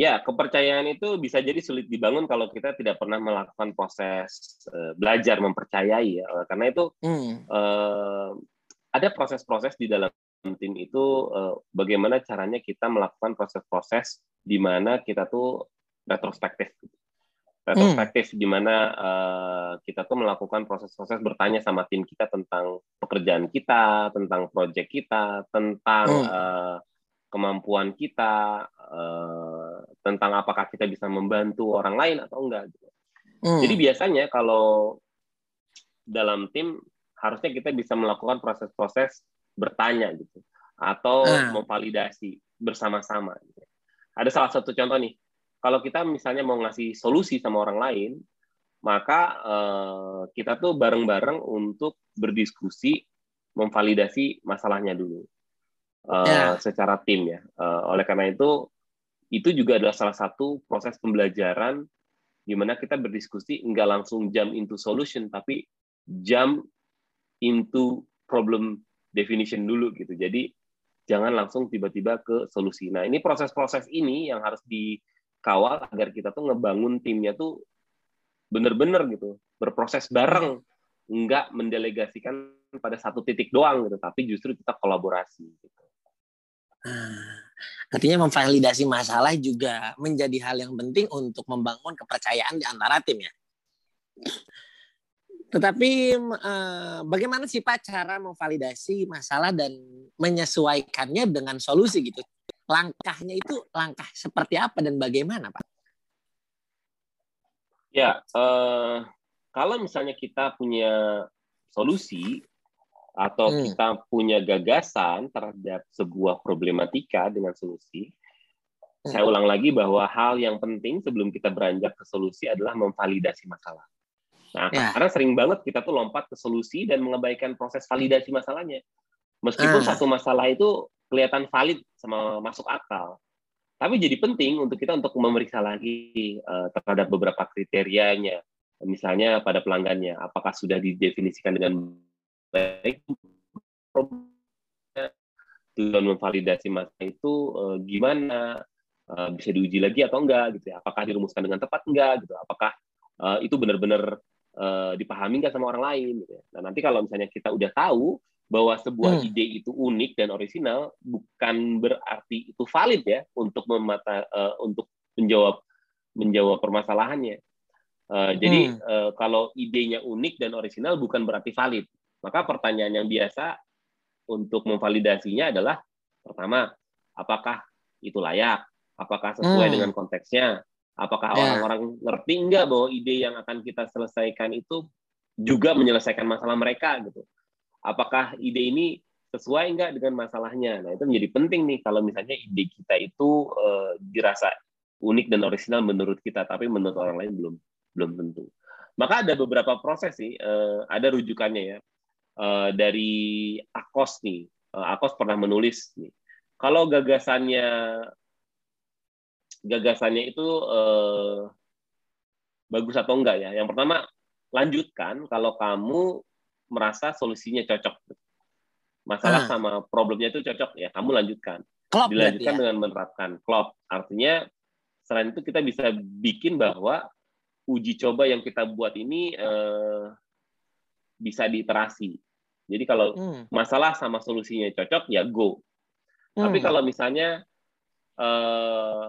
Ya, kepercayaan itu bisa jadi sulit dibangun kalau kita tidak pernah melakukan proses uh, belajar mempercayai ya. Karena itu hmm. uh, ada proses-proses di dalam tim itu uh, bagaimana caranya kita melakukan proses-proses di mana kita tuh retrospektif. Retrospektif hmm. di mana uh, kita tuh melakukan proses-proses bertanya sama tim kita tentang pekerjaan kita, tentang proyek kita, tentang hmm. uh, kemampuan kita, uh, tentang apakah kita bisa membantu orang lain atau enggak. Gitu. Hmm. Jadi biasanya kalau dalam tim harusnya kita bisa melakukan proses-proses bertanya gitu atau hmm. memvalidasi bersama-sama. Gitu. Ada salah satu contoh nih, kalau kita misalnya mau ngasih solusi sama orang lain, maka uh, kita tuh bareng-bareng untuk berdiskusi, memvalidasi masalahnya dulu uh, yeah. secara tim ya. Uh, oleh karena itu itu juga adalah salah satu proses pembelajaran di mana kita berdiskusi nggak langsung jump into solution tapi jump into problem definition dulu gitu. Jadi jangan langsung tiba-tiba ke solusi. Nah, ini proses-proses ini yang harus dikawal agar kita tuh ngebangun timnya tuh bener-bener gitu, berproses bareng, nggak mendelegasikan pada satu titik doang gitu, tapi justru kita kolaborasi gitu. Nah, artinya memvalidasi masalah juga menjadi hal yang penting untuk membangun kepercayaan di antara tim ya. Tetapi eh, bagaimana sih Pak cara memvalidasi masalah dan menyesuaikannya dengan solusi gitu? Langkahnya itu langkah seperti apa dan bagaimana Pak? Ya, eh, kalau misalnya kita punya solusi, atau hmm. kita punya gagasan terhadap sebuah problematika dengan solusi, hmm. saya ulang lagi bahwa hal yang penting sebelum kita beranjak ke solusi adalah memvalidasi masalah. Nah, ya. karena sering banget kita tuh lompat ke solusi dan mengabaikan proses validasi masalahnya. Meskipun uh. satu masalah itu kelihatan valid sama masuk akal, tapi jadi penting untuk kita untuk memeriksa lagi uh, terhadap beberapa kriterianya. Misalnya pada pelanggannya, apakah sudah didefinisikan dengan baik tujuan memvalidasi masa itu uh, gimana uh, bisa diuji lagi atau enggak gitu ya apakah dirumuskan dengan tepat enggak gitu apakah uh, itu benar-benar uh, dipahami enggak sama orang lain gitu ya. nah nanti kalau misalnya kita udah tahu bahwa sebuah hmm. ide itu unik dan orisinal bukan berarti itu valid ya untuk memata uh, untuk menjawab menjawab permasalahannya uh, jadi hmm. uh, kalau idenya unik dan orisinal bukan berarti valid maka pertanyaan yang biasa untuk memvalidasinya adalah pertama, apakah itu layak? Apakah sesuai hmm. dengan konteksnya? Apakah ya. orang-orang yeah. ngerti enggak bahwa ide yang akan kita selesaikan itu juga menyelesaikan masalah mereka gitu? Apakah ide ini sesuai enggak dengan masalahnya? Nah, itu menjadi penting nih kalau misalnya ide kita itu uh, dirasa unik dan orisinal menurut kita, tapi menurut orang lain belum belum tentu. Maka ada beberapa proses sih, uh, ada rujukannya ya. Eh, dari Akos nih. Uh, Akos pernah menulis nih. Kalau gagasannya gagasannya itu uh, bagus atau enggak ya? Yang pertama, lanjutkan kalau kamu merasa solusinya cocok. Masalah hmm. sama problemnya itu cocok ya, kamu lanjutkan. Klop Dilanjutkan ya? dengan menerapkan klop. Artinya selain itu kita bisa bikin bahwa uji coba yang kita buat ini uh, bisa diiterasi. Jadi kalau hmm. masalah sama solusinya cocok ya go. Hmm. Tapi kalau misalnya eh,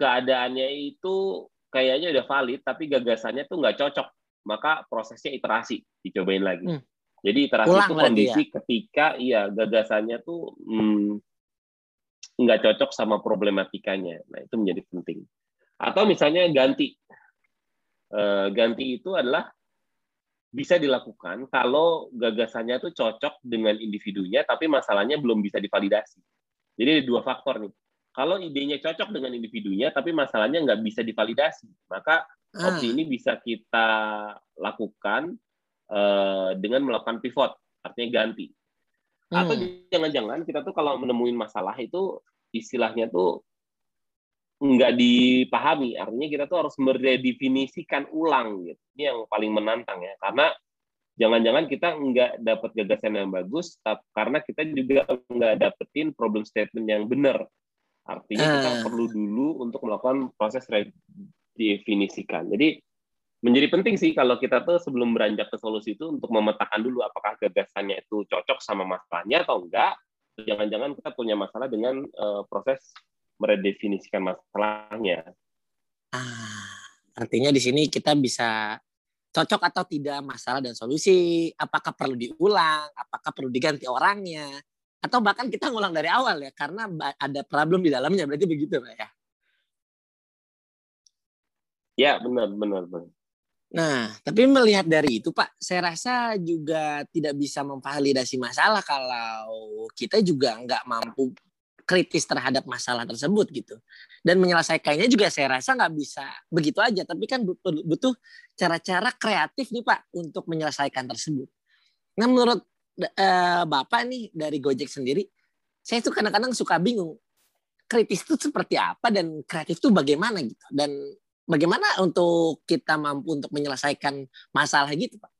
keadaannya itu kayaknya udah valid tapi gagasannya tuh nggak cocok, maka prosesnya iterasi, dicobain lagi. Hmm. Jadi iterasi Ulang itu kondisi ya? ketika iya gagasannya tuh hmm, nggak cocok sama problematikanya. Nah itu menjadi penting. Atau misalnya ganti. Uh, ganti itu adalah bisa dilakukan kalau gagasannya itu cocok dengan individunya, tapi masalahnya belum bisa divalidasi. Jadi ada dua faktor nih. Kalau idenya cocok dengan individunya, tapi masalahnya nggak bisa divalidasi, maka opsi ah. ini bisa kita lakukan uh, dengan melakukan pivot, artinya ganti. Atau hmm. jangan-jangan kita tuh kalau menemuin masalah itu istilahnya tuh nggak dipahami. Artinya kita tuh harus meredefinisikan ulang gitu. Ini yang paling menantang ya. Karena jangan-jangan kita nggak dapat gagasan yang bagus, tapi karena kita juga nggak dapetin problem statement yang benar. Artinya kita uh. perlu dulu untuk melakukan proses redefinisikan. Jadi menjadi penting sih kalau kita tuh sebelum beranjak ke solusi itu untuk memetakan dulu apakah gagasannya itu cocok sama masalahnya atau enggak. Jangan-jangan kita punya masalah dengan uh, proses meredefinisikan masalahnya. Ah, artinya di sini kita bisa cocok atau tidak masalah dan solusi, apakah perlu diulang, apakah perlu diganti orangnya, atau bahkan kita ngulang dari awal ya karena ada problem di dalamnya berarti begitu Pak ya. Ya, benar benar benar. Nah, tapi melihat dari itu Pak, saya rasa juga tidak bisa memvalidasi masalah kalau kita juga nggak mampu kritis terhadap masalah tersebut gitu. Dan menyelesaikannya juga saya rasa nggak bisa begitu aja tapi kan butuh cara-cara kreatif nih pak untuk menyelesaikan tersebut. Nah menurut uh, bapak nih dari Gojek sendiri saya tuh kadang-kadang suka bingung kritis itu seperti apa dan kreatif itu bagaimana gitu. Dan bagaimana untuk kita mampu untuk menyelesaikan masalah gitu pak